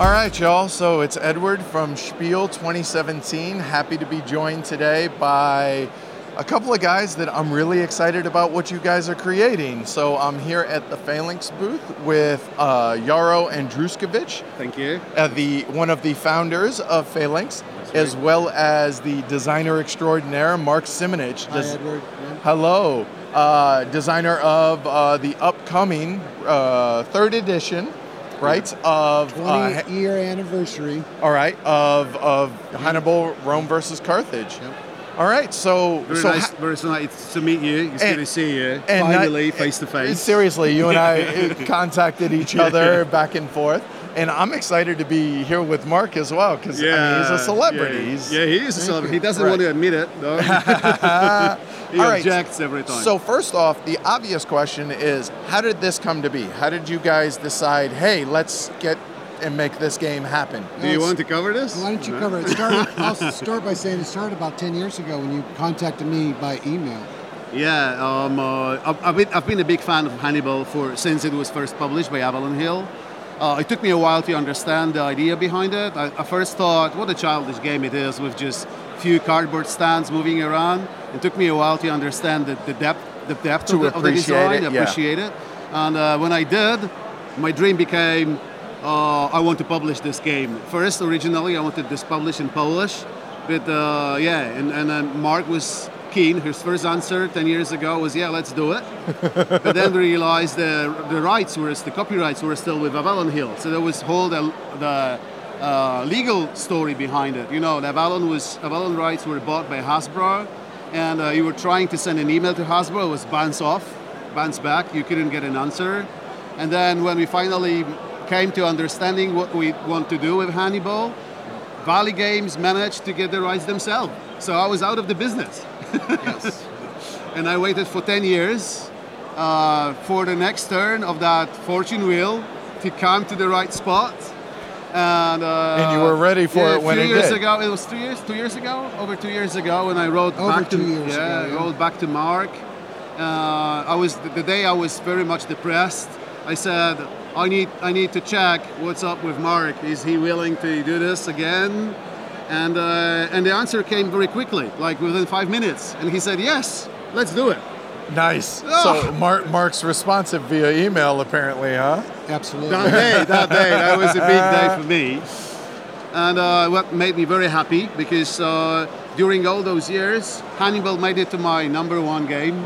All right, y'all. So it's Edward from Spiel 2017. Happy to be joined today by a couple of guys that I'm really excited about what you guys are creating. So I'm here at the Phalanx booth with uh, Jaro Andruszkiewicz, Thank you. uh, the one of the founders of Phalanx, as well as the designer extraordinaire Mark Simonitch. Hi, Des- Edward. Yeah. Hello, uh, designer of uh, the upcoming uh, third edition, right? Of uh, 20 year anniversary. all right, of of Hannibal, Rome versus Carthage. Yep. All right, so Very so nice. ha- very nice to meet you. It's And- good to see you. and not- Finally, face to face. Seriously, you and I uh, contacted each other back and forth, and I'm excited to be here with Mark as well because I mean, he's a celebrity. Yeah, He's, yeah, he is a celebrity. He doesn't Right. want to admit it, though. he All right. objects every time. So first off, the obvious question is, how did this come to be? How did you guys decide? Hey, let's get and make this game happen. do you want to cover this? Why don't you No? cover it? Start, I'll start by saying it started about 10 years ago when you contacted me by email. Yeah, um, uh, I've, I've, been, I've been a big fan of Hannibal for since it was first published by Avalon Hill. Uh, it took me a while to understand the idea behind it. I, I first thought, what a childish game it is with just few cardboard stands moving around. It took me a while to understand the, the depth, the depth To of, the, of the design, it, yeah. appreciate it. And uh, when I did, my dream became, uh, I want to publish this game. First, originally, I wanted this published in Polish, but uh, yeah, and, and then Mark was keen. His first answer 10 years ago was, yeah, let's do it. but then we realized the, the rights were, the copyrights were still with Avalon Hill. So there was whole the, the uh, legal story behind it. You know, the Avalon was Avalon rights were bought by Hasbro, and uh, you were trying to send an email to Hasbro, it was bounce off, bounce back. You couldn't get an answer. And then when we finally came to understanding what we want to do with Hannibal, Valley Games managed to get the rights themselves. So I was out of the business. Yes. and I waited for 10 years uh, for the next turn of that fortune wheel to come to the right spot. And, uh, And you were ready for yeah, it when a it few years ago. It was two years, two years ago, over two years ago, when I wrote Over back to years yeah, ago, yeah. wrote back to Mark. Uh, I was the, the day I was very much depressed. I said, I need I need to check what's up with Mark. Is he willing to do this again? And uh, and the answer came very quickly, like within five minutes. And he said, yes, let's do it. Nice. Oh. So Mark, Mark's responsive via email, apparently, huh? Absolutely. that day, that day, that was a big day for me. And uh, what made me very happy because uh, during all those years, Hannibal made it to my number one game,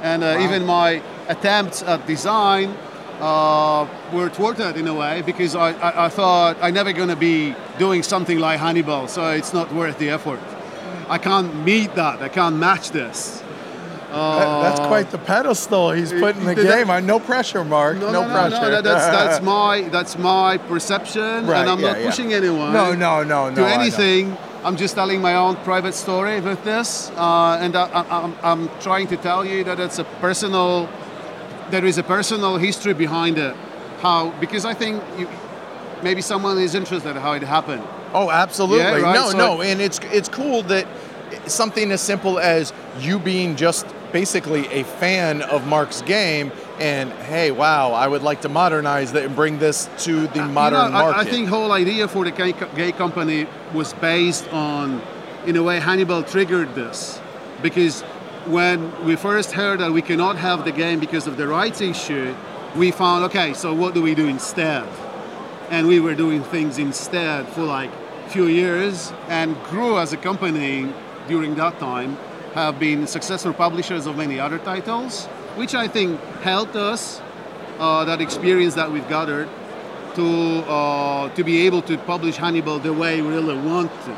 and uh, Wow. even my attempts at design uh, were thwarted in a way because I, I, I thought I'm never going to be doing something like Hannibal, so it's not worth the effort. I can't meet that. I can't match this. That- that's Uh, quite the pedestal he's putting the Did that- game on. No pressure, Mark. No, no, no, pressure. no, that- that's that's my that's my perception, Right, and I'm yeah, not yeah. pushing anyone. No, no, no, no. to I know. anything. I'm just telling my own private story with this, uh, and I, I, I'm, I'm trying to tell you that it's a personal. There is a personal history behind it. How? Because I think you, maybe someone is interested in how it happened. Oh, absolutely. Yeah, right, No, so- no, and it's it's cool that something as simple as you being just basically a fan of Mark's game and hey, wow, I would like to modernize that and bring this to the modern Uh, You know, market. I, think whole idea for the gay, gay company was based on, in a way, Hannibal triggered this, because when we first heard that we cannot have the game because of the rights issue, we found okay, so what do we do instead? And we were doing things instead for like few years and grew as a company during that time. Have been successful publishers of many other titles, which I think helped us uh, that experience that we've gathered to uh, to be able to publish Hannibal the way we really want to.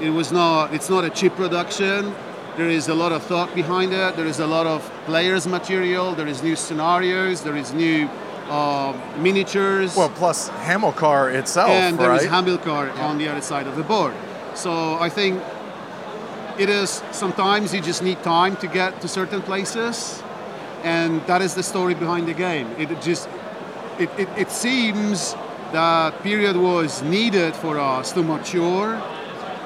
It was not. It's not a cheap production. There is a lot of thought behind it. There is a lot of players material. There is new scenarios. There is new uh, miniatures. well, plus Hamilcar itself, and there is right? Hamilcar on the other side of the board. So I think it is sometimes you just need time to get to certain places, and that is the story behind the game. It just it, it, it seems that period was needed for us to mature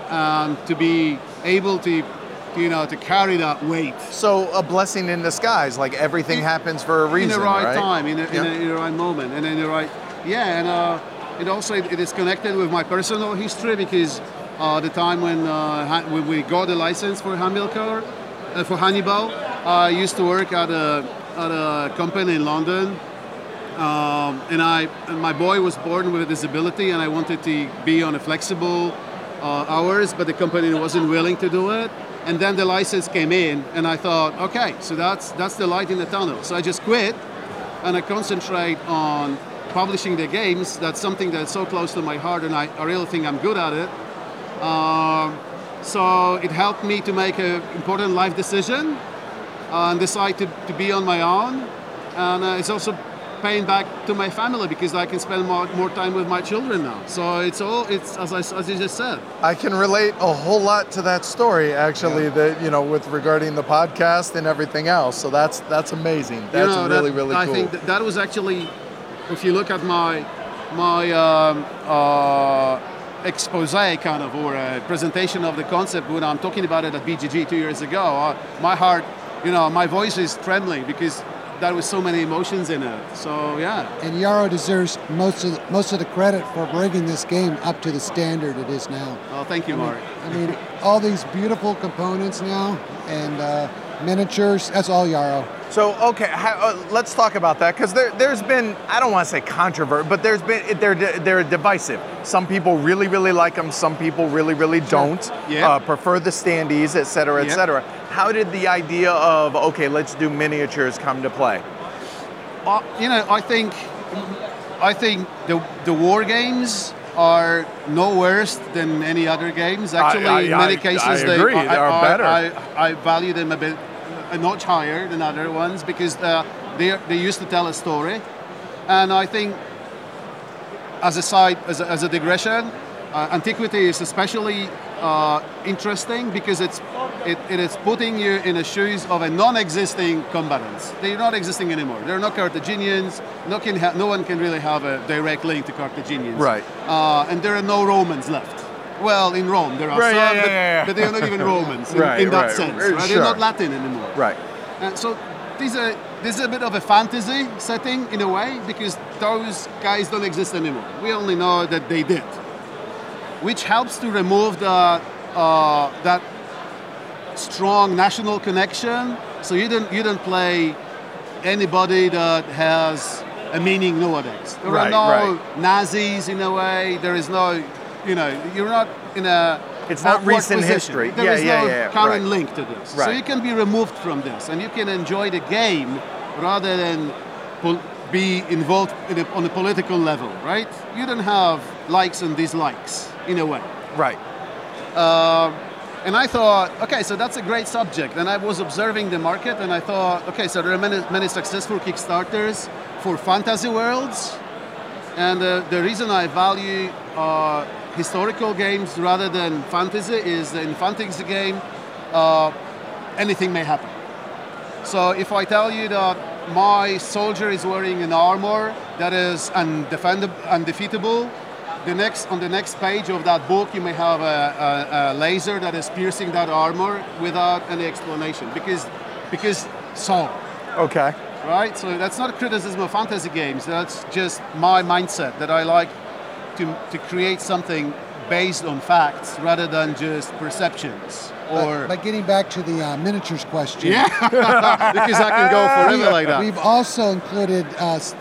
and to be able to you know to carry that weight so a blessing in disguise, like everything In- happens for a reason, in the right, right? time, in, a, in, Yeah. a, in the right moment, and in the right, yeah. And uh, It also it is connected with my personal history because uh, the time when, uh, when we got the license for Hamilcar, uh, for Hannibal, I used to work at a, at a company in London um, and I and my boy was born with a disability, and I wanted to be on a flexible hours, but the company wasn't willing to do it. And then the license came in, and I thought, okay, so that's that's the light in the tunnel. So I just quit, and I concentrate on publishing the games. That's something that's so close to my heart, and I, I really think I'm good at it. Um, so it helped me to make an important life decision uh, and decide to, to be on my own. And uh, it's also paying back to my family because I can spend more, more time with my children now. So it's all, it's as, I, as you just said. I can relate a whole lot to that story, actually. That you know, with regarding the podcast and everything else. So that's that's amazing. You That's know, really that- really I think that, that was actually, if you look at my my um, uh, expose kind of or a presentation of the concept when I'm talking about it at BGG two years ago, uh, my heart, you know, my voice is trembling because there was so many emotions in it. So yeah, And Jaro deserves most of the, most of the credit for bringing this game up to the standard it is now. oh, thank you, I mean, Mark. I mean, all these beautiful components now and uh, miniatures. That's all Jaro. So okay, ha- uh, let's talk about that because there, there's been I don't want to say controversy, but there's been they're they're divisive. Some people really really like them. Some people really really don't. Yeah. Uh, prefer the standees, et cetera, et Yeah. cetera. How did the idea of okay, let's do miniatures come to play? Uh, you know, I think I think the the war games are no worse than any other games. Actually, I- in many I cases, they, agree, I, they are I- better. I, I value them a bit a notch higher than other ones because uh, they they used to tell a story, and I think as a side as a, as a digression, uh, antiquity is especially uh, interesting because it's it, it is putting you in the shoes of a non-existing combatants. They're not existing anymore. They're not Carthaginians. No, can ha- no one can really have a direct link to Carthaginians. Right. Uh, and there are no Romans left. Well, in Rome there are Right, some, yeah, yeah, but, yeah, but they are not even Romans in, Right, in that right, sense. uh, Right? sure. They're not Latin anymore. Right. And so these are this is a bit of a fantasy setting in a way because those guys don't exist anymore. We only know that they did, which helps to remove the uh, that strong national connection. So you don't you don't play anybody that has a meaning nowadays. There Right, are no right. Nazis in a way. There is no, you know, you're not in a. It's not recent position. history. There Yeah, is yeah, no yeah, current right. link to this. So you can be removed from this and you can enjoy the game rather than pol- be involved in a, on a political level, right? You don't have likes and dislikes in a way. Right. Um, and I thought, okay, so that's a great subject. And I was observing the market and I thought, okay, so there are many, many successful Kickstarters for fantasy worlds. And uh, the reason I value uh, historical games rather than fantasy is in fantasy game, uh, anything may happen. So if I tell you that my soldier is wearing an armor that is undefendable, undefeatable, the next on the next page of that book you may have a, a, a laser that is piercing that armor without any explanation because because so Okay. right? So that's not a criticism of fantasy games. That's just my mindset that I like to, to create something based on facts rather than just perceptions. Or But, but getting back to the uh, miniatures question. yeah, because I can go forever like that. We've also included uh, s-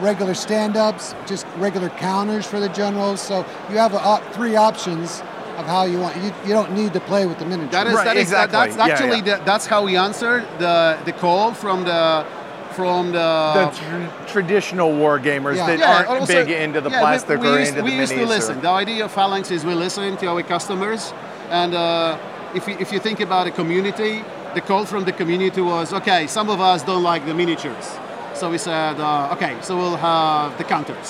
regular stand-ups, just regular counters for the generals. So you have uh, three options of how you want. You, you don't need to play with the miniatures. That is, Right, that is that- exactly. that's actually yeah. The, that's how we answered the the call from the from the. The tr- traditional war gamers Yeah. that Yeah, aren't also- big into the yeah, we- plastic we, or used, into we the used minis. to or- listen. The idea of Phalanx is we listen to our customers, and uh, if, you, if you think about a community, the call from the community was, okay, some of us don't like the miniatures, so we said, uh, okay, so we'll have the counters,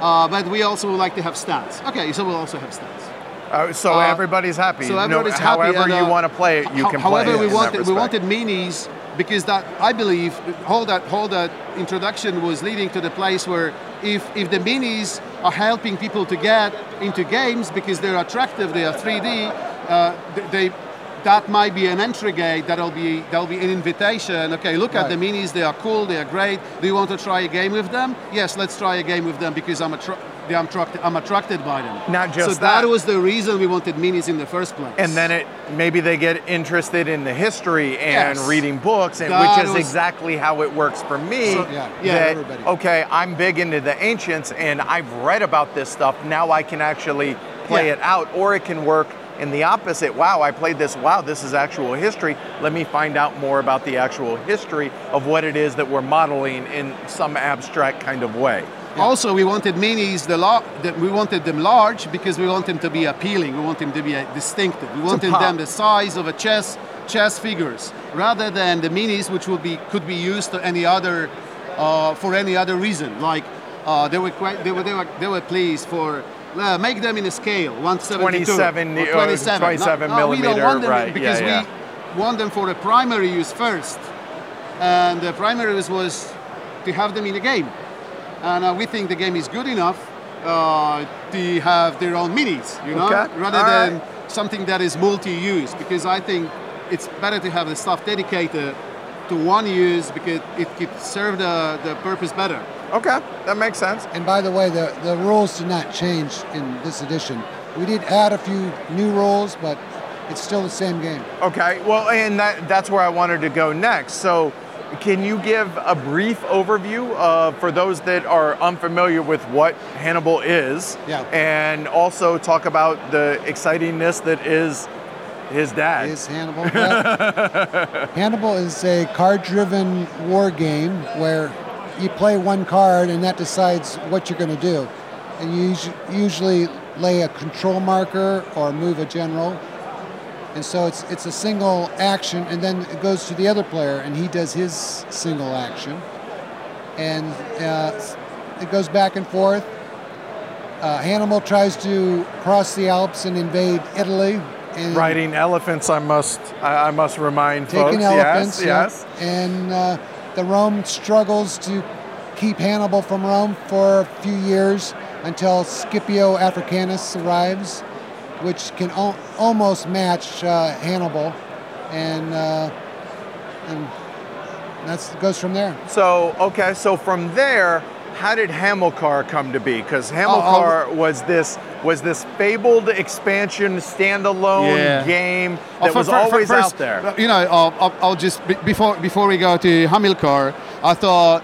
uh, but we also would like to have stats. Okay, so we'll also have stats. Uh, so Uh, everybody's happy. So No- everybody's happy. however and, uh, you want to play it, you ho- can however, play it. we that wanted we wanted minis because that I believe whole that whole that introduction was leading to the place where if if the minis are helping people to get into games because they're attractive, they are 3D, uh, they that might be an entry gate. That'll be that'll be an invitation. Okay, look at the minis. They are cool. They are great. Do you want to try a game with them? Yes, let's try a game with them because I'm a I'm attracted, I'm attracted by them. Not just so that. that. was the reason we wanted minis in the first place. and then it maybe they get interested in the history and Yes. reading books, and That which is was- exactly how it works for me. So- Yeah, yeah, that, everybody. okay, I'm big into the ancients, and I've read about this stuff. Now I can actually play Yeah. it out, or it can work in the opposite. Wow, I played this. Wow, this is actual history. Let me find out more about the actual history of what it is that we're modeling in some abstract kind of way. Also, we wanted minis. The, the we wanted them large because we want them to be appealing. We want them to be uh, distinctive. We wanted them the size of a chess chess figures, rather than the minis, which would be could be used to any other uh, for any other reason. Like uh, they were quite, they were they were they were pleased for. Uh, make them in a scale, 172 27, or uh, 27, 27 no, no, we don't millimeter, want them right, because yeah, yeah. we want them for a primary use first, and the primary use was to have them in a game and uh, we think the game is good enough uh, to have their own minis, you know, Okay, rather all than right. something that is multi-use. Because I think it's better to have the stuff dedicated to one use because it could serve the, the purpose better. Okay, that makes sense. And by the way, the, the rules did not change in this edition. We did add a few new rules, but it's still the same game. Okay, well, and that, that's where I wanted to go next. So, can you give a brief overview uh, for those that are unfamiliar with what Hannibal is? Yeah. And also talk about the excitingness that is his dad. Is Hannibal? Hannibal is a card-driven war game where you play one card and that decides what you're going to do. And you usually lay a control marker or move a general. And so it's it's a single action, and then it goes to the other player, and he does his single action, and uh, it goes back and forth. Uh, Hannibal tries to cross the Alps and invade Italy. And Riding elephants, I must, I, I must remind taking folks. elephants. yes, yeah. yes. And uh, the Rome struggles to keep Hannibal from Rome for a few years until Scipio Africanus arrives, which can al- almost match uh, Hannibal, and uh, and that's goes from there. So, okay, so from there, how did Hamilcar come to be? Because Hamilcar was this was this fabled expansion standalone Yeah. game Oh, that was fir- fir- always first, out there. You know, uh, I'll, I'll just before before we go to Hamilcar, I thought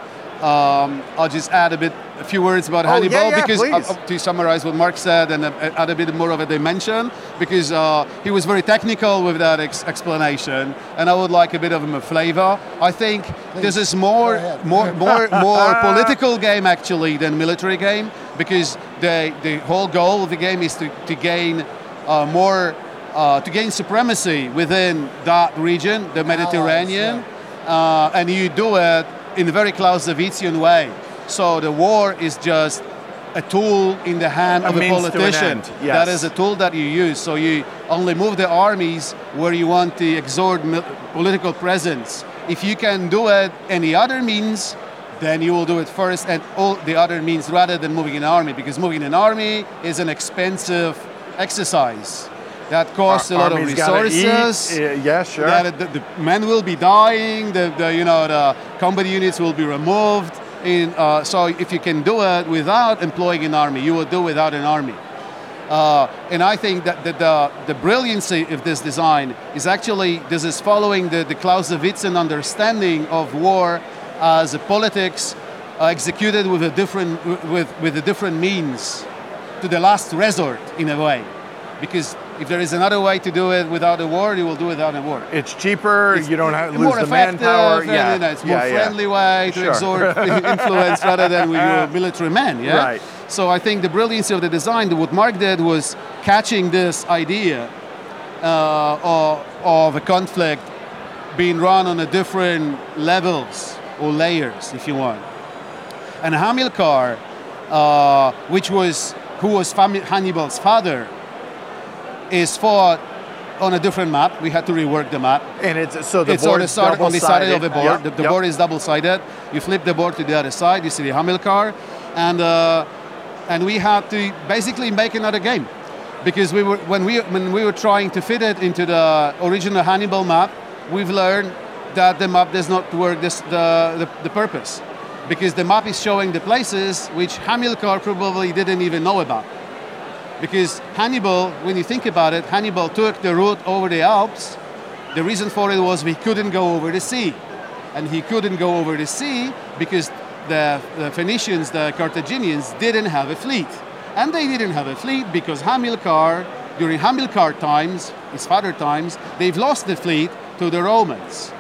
um, I'll just add a bit, a few words about Oh, Hannibal yeah, yeah, because uh, to summarize what Mark said and uh, add a bit more of a dimension because uh, he was very technical with that ex- explanation, and I would like a bit of a flavor. I think this is more more more more political game actually than military game because the the whole goal of the game is to to gain uh, more uh, to gain supremacy within that region, the Mediterranean, uh, and you do it in a very Clausewitzian way. So the war is just a tool in the hand A of a means to an politician. yes. That is a tool that you use. So you only move the armies where you want to exert mil- political presence. If you can do it any other means, then you will do it first and all the other means rather than moving an army because moving an army is an expensive exercise that costs a lot of eat. resources. Yeah, sure. That the, the men will be dying. The, the you know the combat units will be removed. In, uh, so if you can do it without employing an army, you will do without an army. Uh, and I think that the, the, the brilliancy of this design is actually this is following the, the Clausewitzian understanding of war as a politics uh, executed with a different with, with a different means to the last resort in a way. Because if there is another way to do it without a war, you will do it without a war. it's cheaper. It's you don't have, lose the manpower. and, Yeah, you know, it's more yeah, yeah. friendly way to Sure. exert influence rather than with your military men. Yeah. Right. So I think the brilliancy of the design, what Mark did was catching this idea uh, of, of a conflict being run on a different levels or layers, if you want. And Hamilcar, uh, which was who was Hannibal's father, is fought on a different map. We had to rework the map And it's so the it's on the, side, on the side of the board. Yep, The, the yep. board is double-sided. You flip the board to the other side. You see the Hamilcar, and uh, and we had to basically make another game because we were when we when we were trying to fit it into the original Hannibal map, we've learned that the map does not work this the the, the purpose. because the map is showing the places which Hamilcar probably didn't even know about. Because Hannibal, when you think about it, Hannibal took the route over the Alps. The reason for it was he couldn't go over the sea. And he couldn't go over the sea because the, the Phoenicians, the Carthaginians, didn't have a fleet. And they didn't have a fleet because Hamilcar, during Hamilcar times, his father times, they've lost the fleet to the Romans.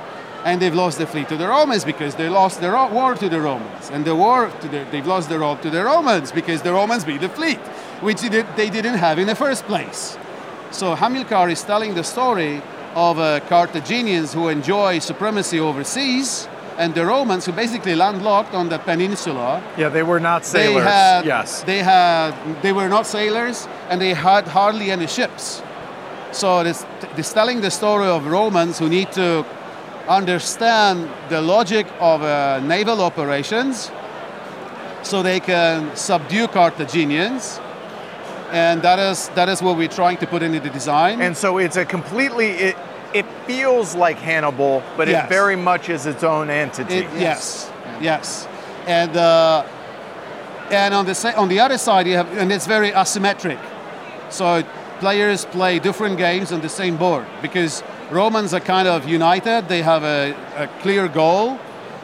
And they've lost the fleet to the Romans because they lost the war to the Romans. And the war, to the, they've lost the war to the Romans because the Romans beat the fleet, which they did- they didn't have in the first place. So Hamilcar is telling the story of uh, Carthaginians who enjoy supremacy overseas and the Romans who basically landlocked on the peninsula Yeah, they were not sailors. they had, yes. They had. They were not sailors, and they had hardly any ships. So this, this telling the story of Romans who need to understand the logic of uh, naval operations, so they can subdue Carthaginians, and that is that is what we're trying to put into the design. And so it's a completely it it feels like Hannibal, but Yes. it very much is its own entity. It, yes, yes, and uh, and on the on the other side you have, and it's very asymmetric. So players play different games on the same board because Romans are kind of united. They have a, a clear goal,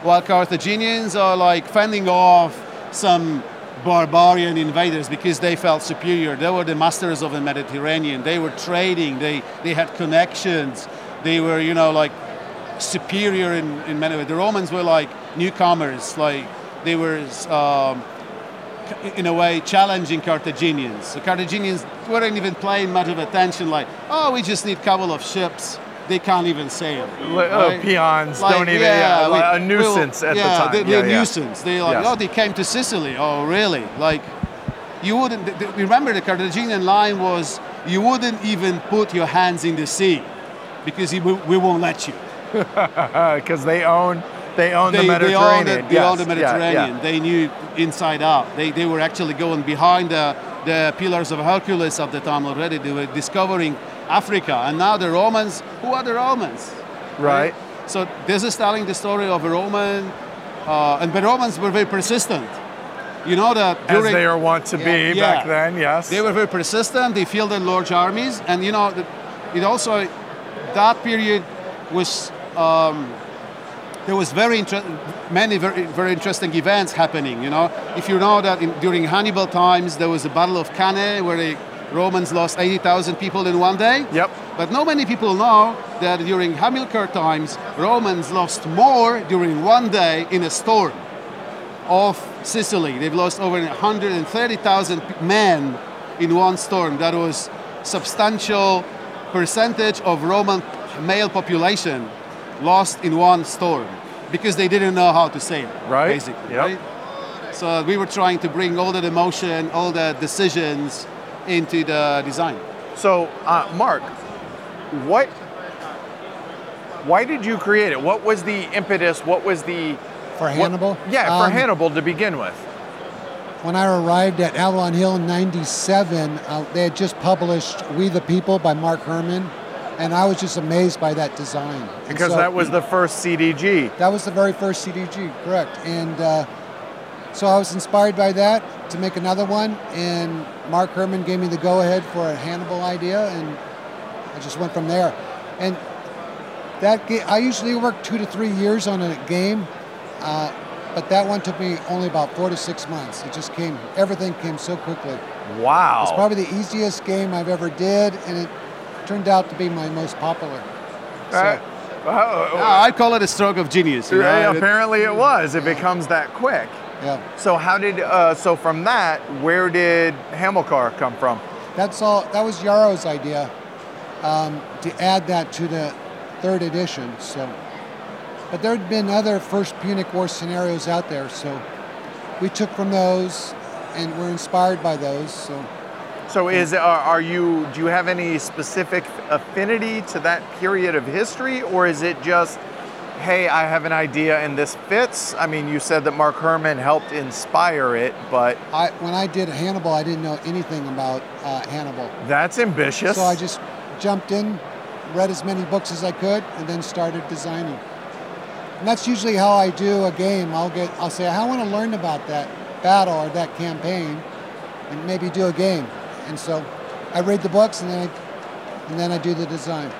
while Carthaginians are like fending off some barbarian invaders because they felt superior. They were the masters of the Mediterranean. They were trading. They they had connections. They were you know like superior in, in many ways. The Romans were like newcomers, like they were, um, in a way, challenging Carthaginians. The Carthaginians weren't even paying much of attention, like, oh, we just need a couple of ships. They can't even sail. Li- oh, right? peons Like, don't even. Yeah, we- a we'll- nuisance at yeah, the time. They, yeah, they're yeah. nuisance. They're like, Yes. oh, they came to Sicily. Oh, really? Like, you wouldn't. th- th- Remember, the Carthaginian line was you wouldn't even put your hands in the sea because he, we won't let you. because they own they own they, the they own Mediterranean. the, they own the Yes, yeah, Mediterranean. yeah. They knew inside out. They, they were actually going behind the, the pillars of Hercules at the time already. They were discovering Africa. And now the Romans, who are the Romans? Right. So this is telling the story of a Roman, uh, and the Romans were very persistent. You know that As they are wont to be Yeah. back then. Yes. they were very persistent. They fielded large armies, and you know, it also that period was um, there was very inter- many very, very interesting events happening. You know, if you know that in, during Hannibal times there was the Battle of Cannae where the Romans lost 80,000 people in one day. Yep. But not many people know that during Hamilcar times Romans lost more during one day in a storm of Sicily. They've lost over 130,000 men in one storm. That was substantial percentage of Roman male population lost in one storm because they didn't know how to sail. Right. Basically. Yep. Right. So we were trying to bring all that emotion, all the decisions into the design. So, uh, Mark, what? Why did you create it? What was the impetus? What was the For what- Hannibal? yeah, for Um, Hannibal to begin with. When I arrived at Avalon Hill in 97, uh, they had just published We the People by Mark Herman, and I was just amazed by that design. Because so- that was the first CDG. That was the very first CDG, correct. And uh, so I was inspired by that to make another one, and Mark Herman gave me the go ahead for a Hannibal idea, and I just went from there. And that ga- I usually work two to three years on a game, uh, but that one took me only about four to six months. It just came, everything came so quickly. Wow. It's probably the easiest game I've ever did, and it turned out to be my most popular. So, Uh, Ah, I call it a stroke of genius. You yeah, know? apparently it was. It becomes that quick. Yeah. So how did? Uh, so from that, where did Hamilcar come from? That's all. That was Jaro's idea um, to add that to the third edition. So, but there had been other First Punic War scenarios out there, so we took from those and were inspired by those. So, So is are, are you? Do you have any specific affinity to that period of history, or is it just, hey, I have an idea and this fits? I mean, you said that Mark Herman helped inspire it, but I when I did Hannibal, I didn't know anything about uh, Hannibal, that's ambitious. so I just jumped in, read as many books as I could, and then started designing. And that's usually how I do a game. I'll get, I'll say, I want to learn about that battle or that campaign, and maybe do a game. And so, I read the books and then I, and then I do the design.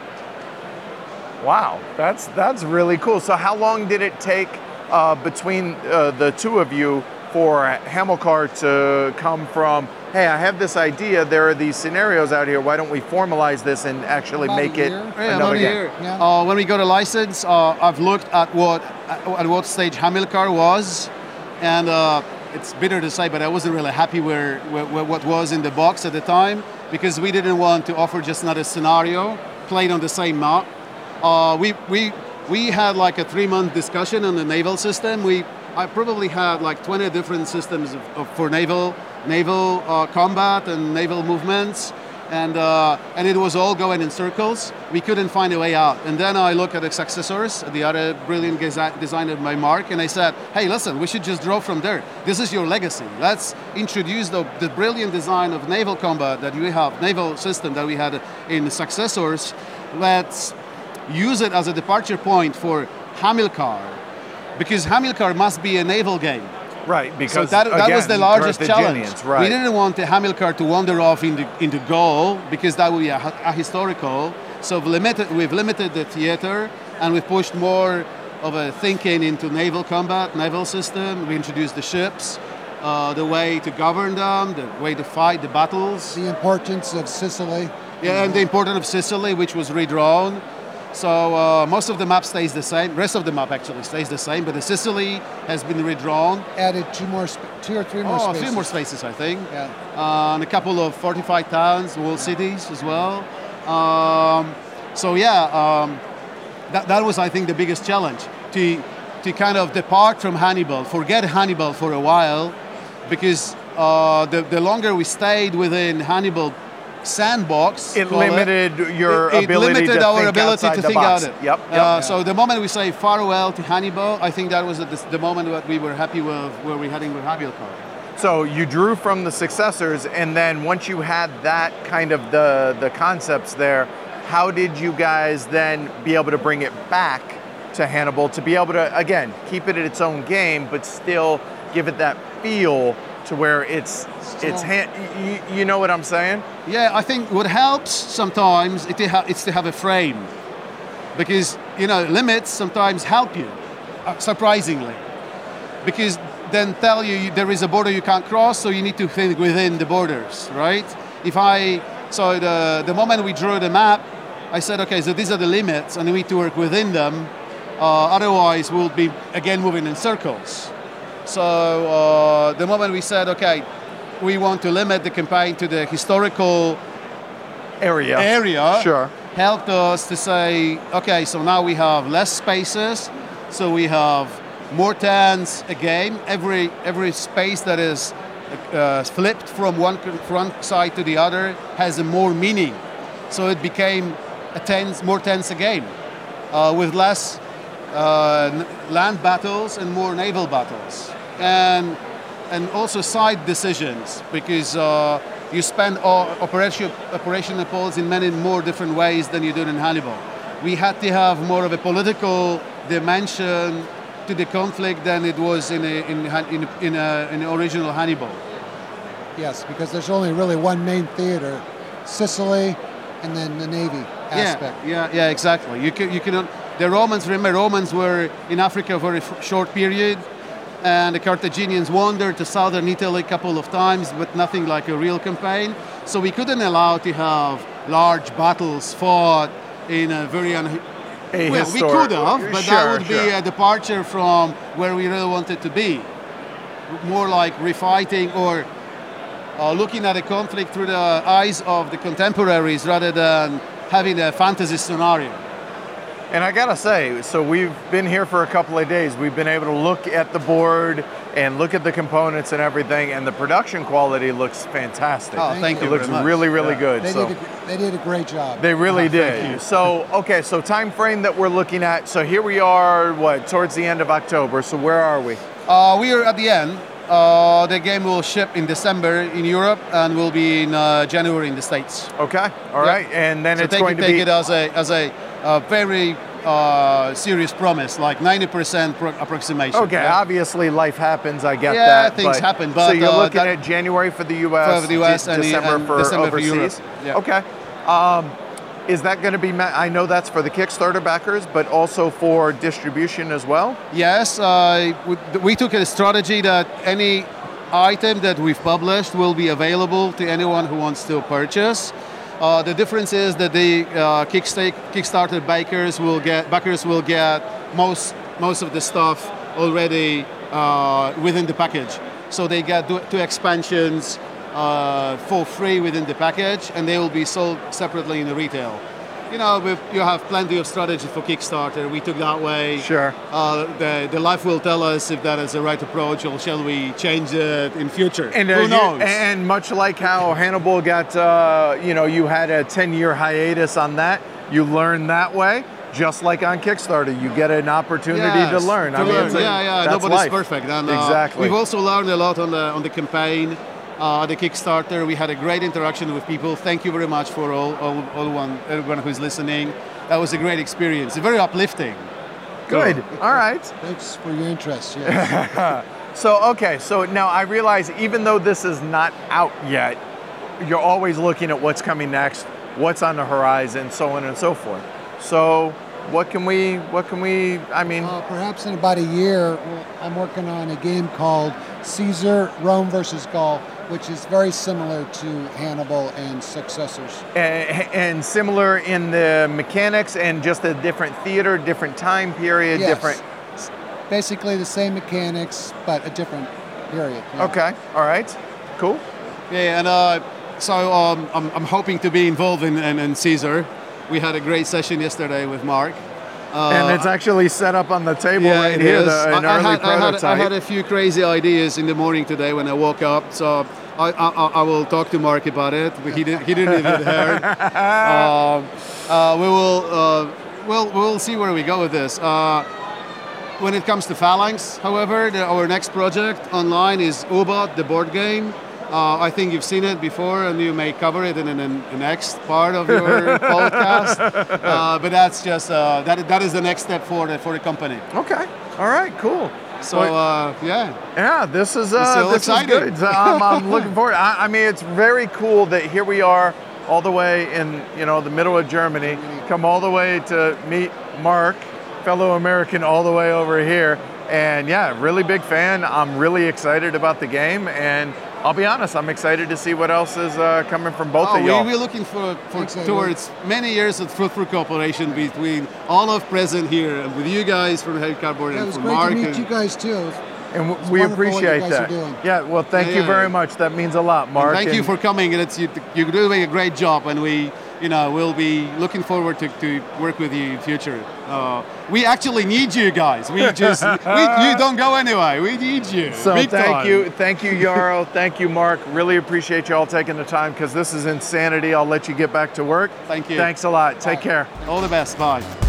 Wow, that's that's really cool. So, how long did it take uh, between uh, the two of you for Hamilcar to come from? Hey, I have this idea. There are these scenarios out here. Why don't we formalize this and actually About a make it. Yeah, another about a game? year. Yeah. Uh, when we got a license, uh, I've looked at what at what stage Hamilcar was, and uh, it's bitter to say, but I wasn't really happy where, where, where what was in the box at the time because we didn't want to offer just another scenario played on the same map. Uh, we we we had like a three month discussion on the naval system. We I probably had like 20 different systems of, of, for naval naval uh, combat and naval movements, and uh, and it was all going in circles. We couldn't find a way out. And then I look at the successors, the other brilliant designer by Mark, and I said, hey, listen, we should just draw from there. This is your legacy. Let's introduce the, the brilliant design of naval combat that we have, naval system that we had in successors. Let's use it as a departure point for Hamilcar, because Hamilcar must be a naval game. Right, So because that, that was the largest challenge. Right. We didn't want the Hamilcar to wander off into, into Gaul because that would be a, a historical. So we've limited, we've limited the theater and we've pushed more of a thinking into naval combat, naval system. We introduced the ships, uh, the way to govern them, the way to fight the battles. The importance of Sicily. Yeah, and the importance of Sicily, which was redrawn. So uh, most of the map stays the same. Rest of the map actually stays the same, but the Sicily has been redrawn. Added two more, sp- two or three more Oh, a spaces. few more spaces, I think. Yeah. Uh, and a couple of fortified towns, walled cities as well. Um, so yeah, um, that, that was, I think, the biggest challenge to to kind of depart from Hannibal, forget Hannibal for a while, because uh, the the longer we stayed within Hannibal sandbox, It limited your it, it ability limited to our think ability outside to the think box. out it. Yep, yep. Uh, So the moment we say farewell to Hannibal, I think that was the, the moment that we were happy with where we're heading with Hamilcar. So you drew from the successors, and then once you had that kind of the the concepts there, how did you guys then be able to bring it back to Hannibal to be able to again keep it at its own game, but still give it that feel to where it's it's han- you, you know what I'm saying? Yeah, I think what helps sometimes it to it's to have a frame, because you know limits sometimes help you, uh, surprisingly, because then tell you there is a border you can't cross, so you need to think within the borders, right? If I so the the moment we drew the map, I said okay, so these are the limits, and we need to work within them. Uh, otherwise, we'll be again moving in circles. So uh, the moment we said okay, we want to limit the campaign to the historical Area. area Sure. helped us to say, okay, so now we have less spaces, so we have more turns a game. Every every space that is uh, flipped from one front side to the other has a more meaning. So it became a tense, more tense a game, uh, with less uh, n- land battles and more naval battles, and and also side decisions because uh, you spend operation operational poles in many more different ways than you do in Hannibal. We had to have more of a political dimension to the conflict than it was in a, in in, in, a, in the original Hannibal. Yes, because there's only really one main theater, Sicily, and then the Navy aspect. Yeah, yeah, yeah, exactly. You can, you can, the Romans, remember, Romans were in Africa for a f- short period, and the Carthaginians wandered to southern Italy a couple of times, but nothing like a real campaign. So we couldn't allow to have large battles fought in a very un- A well, we could have, but that Sure, would be a departure from where we really wanted to be. More like refighting or uh, looking at a conflict through the eyes of the contemporaries rather than having a fantasy scenario. And I gotta say, so we've been here for a couple of days. We've been able to look at the board and look at the components and everything, and the production quality looks fantastic. Oh, thank it you looks very much. really, really Yeah. good. They, so did a, they did a great job. they really Oh, thank did. you. So okay, so time frame that we're looking at. So here we are, what towards the end of October. So where are we? Uh, we are at the end. Uh, the game will ship in December in Europe and will be in uh, January in the States. Okay, all Yeah. right, and then so it's take, going it, to take be it as a, as a, uh very uh, serious promise, like 90% pro- approximation. Okay, yeah? obviously life happens. I get that. Yeah, that. things but- happen, so but, you're uh, looking at January for the U.S., For the US De- and December and for December for overseas. Europe, yeah. Okay. Um, is that going to be? Ma- I know that's for the Kickstarter backers, but also for distribution as well. Yes, uh, we, we took a strategy that any item that we've published will be available to anyone who wants to purchase. Uh, the difference is that the uh, Kicksta- Kickstarter backers will get backers will get most most of the stuff already uh, within the package. So they get two, two expansions uh, for free within the package, and they will be sold separately in the retail. You know, you have plenty of strategy for Kickstarter. We took that way. Sure. Uh, the, the life will tell us if that is the right approach, or shall we change it in future? And uh, Who you- knows? and much like how Hannibal got, uh, you know, you had a 10-year hiatus on that. You learn that way. Just like on Kickstarter, you get an opportunity to learn. To I mean, learn. a- yeah, yeah. Nobody's life. perfect. And, uh, exactly. We've also learned a lot on the on the campaign, uh, the Kickstarter. We had a great interaction with people. Thank you very much for all, all, all one, everyone who's listening. That was a great experience. Very uplifting. Good. All right. Thanks for your interest. Yes. So okay, so now I realize even though this is not out yet, you're always looking at what's coming next, what's on the horizon, so on and so forth. So what can we what can we I mean Uh, perhaps in about a year, I'm working on a game called Caesar Rome versus Gaul, which is very similar to Hannibal and successors. a- and similar in the mechanics and just a different theater, different time period, Yes. different Basically the same mechanics, but a different period. yeah. Okay. All right. Cool. Yeah, and uh, so um, I'm, I'm hoping to be involved in, in, in Caesar. We had a great session yesterday with Mark. Uh, and it's actually set up on the table yeah, right it here, is. the, an I, I early had, I, had, prototype. I had a few crazy ideas in the morning today when I woke up, so I, I, I will talk to Mark about it. He didn't. He didn't even hear. Um, uh, we will. Uh, we'll we'll see where we go with this. Uh, when it comes to Phalanx, however, the, our next project online is Obot, the board game. Uh, I think you've seen it before, and you may cover it in the next part of your podcast. Uh, but that's just uh, that. That is the next step for the for the company. okay. All right. Cool. So uh, yeah, Yeah, this is uh, this is good. I'm, I'm looking forward. I, I mean, it's very cool that here we are, all the way in you know the middle of Germany, come all the way to meet Mark, fellow American, all the way over here. And yeah, really big fan. I'm really excited about the game, and I'll be honest, I'm excited to see what else is uh, coming from both oh, of y'all. we, we're looking for, for Thanks, towards many years of fruitful cooperation between all of present here and with you guys from Heavy Cardboard Yeah, it was from great Mark. to meet and- you guys too. and w- It's we wonderful what you appreciate guys are that. doing. Yeah, well, thank Yeah, you yeah. very much. That means a lot, Mark. Thank you for coming. And it's you, you're doing a great job, and we, you know, we'll be looking forward to, to work with you in future. Uh, we actually need you guys. We just, we, you don't go anyway. We need you. So Big thank time. you, thank you, Jaro. thank you, Mark. Really appreciate you all taking the time because this is insanity. I'll let you get back to work. Thank you. Thanks a lot. Take care. All the best. Bye.